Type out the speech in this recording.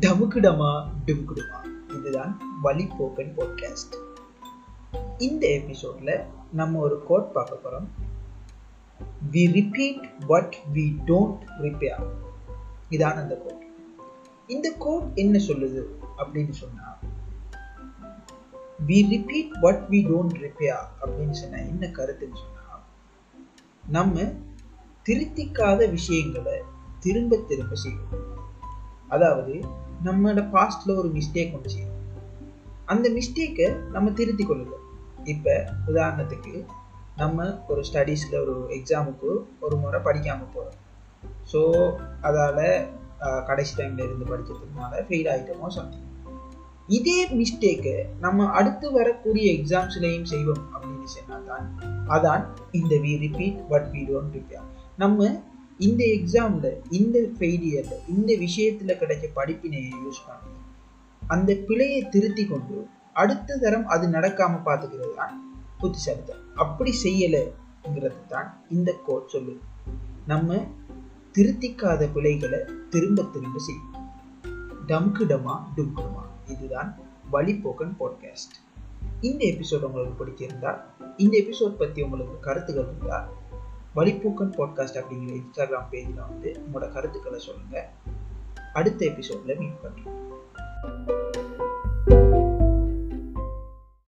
டமுக்குடமா டுமுக்குடுமா. இதுதான் வழிபோக்கன் பாட்காஸ்ட் இந்த எபிசோட்ல நம்ம ஒரு கோட் பார்க்க போறோம். We repeat what we don't repair இதான் அந்த கோட் இந்த கோட் என்ன சொல்லுது அப்படின்னு சொன்னா we repeat what we don't repair அப்படின்னு சொன்னா என்ன கருத்துன்னு சொன்னா நம்ம திருத்திக்காத விஷயங்களை திரும்ப திரும்ப செய்வோம். அதாவது நம்மளோட பாஸ்ட்ல ஒரு மிஸ்டேக் ஒன்று செய்யும் அந்த மிஸ்டேக்கை நம்ம திருத்தி கொள்ளுவோம் இப்போ உதாரணத்துக்கு நம்ம ஒரு ஸ்டடீஸில் ஒரு எக்ஸாமுக்கு ஒரு முறை படிக்காமல் போகிறோம் ஸோ அதால் கடைசி டைமில் இருந்து படிக்கிறதுனால ஃபெயில் ஆகிட்டோமோ சம்திங் இதே மிஸ்டேக்கை நம்ம அடுத்து வரக்கூடிய எக்ஸாம்ஸ்லேயும் செய்வோம் அப்படின்னு சொன்னால் தான் அதான் இந்த we repeat but we don't repair நம்ம இந்த எக்ஸாமில் இந்த ஃபெயிலியரில் இந்த விஷயத்தில் கிடைச்ச படிப்பினையை யூஸ் பண்ணி அந்த பிழையை திருத்தி கொண்டு அடுத்த தரம் அது நடக்காமல் பார்த்துக்கிறது தான் புத்திசாலித்தனம். அப்படி செய்யலைங்கிறது தான் இந்த கோட் சொல்லு. நம்ம திருத்திக்காத பிழைகளை திரும்ப திரும்ப செய்யும் டம்குடமா டும்குடமா இதுதான் வழிபோக்கன் பாட்காஸ்ட் இந்த எபிசோட் உங்களுக்கு பிடிச்சிருந்தா இந்த எபிசோட் பற்றி உங்களுக்கு கருத்துகள் இருந்தால் வழிப்போக்கன் பாட்காஸ்ட் அப்படிங்கிற இன்ஸ்டாகிராம் பேஜில் வந்து உங்களோட கருத்துக்களை சொல்லுங்கள் அடுத்த எபிசோடில் மீட் பண்ணுறோம்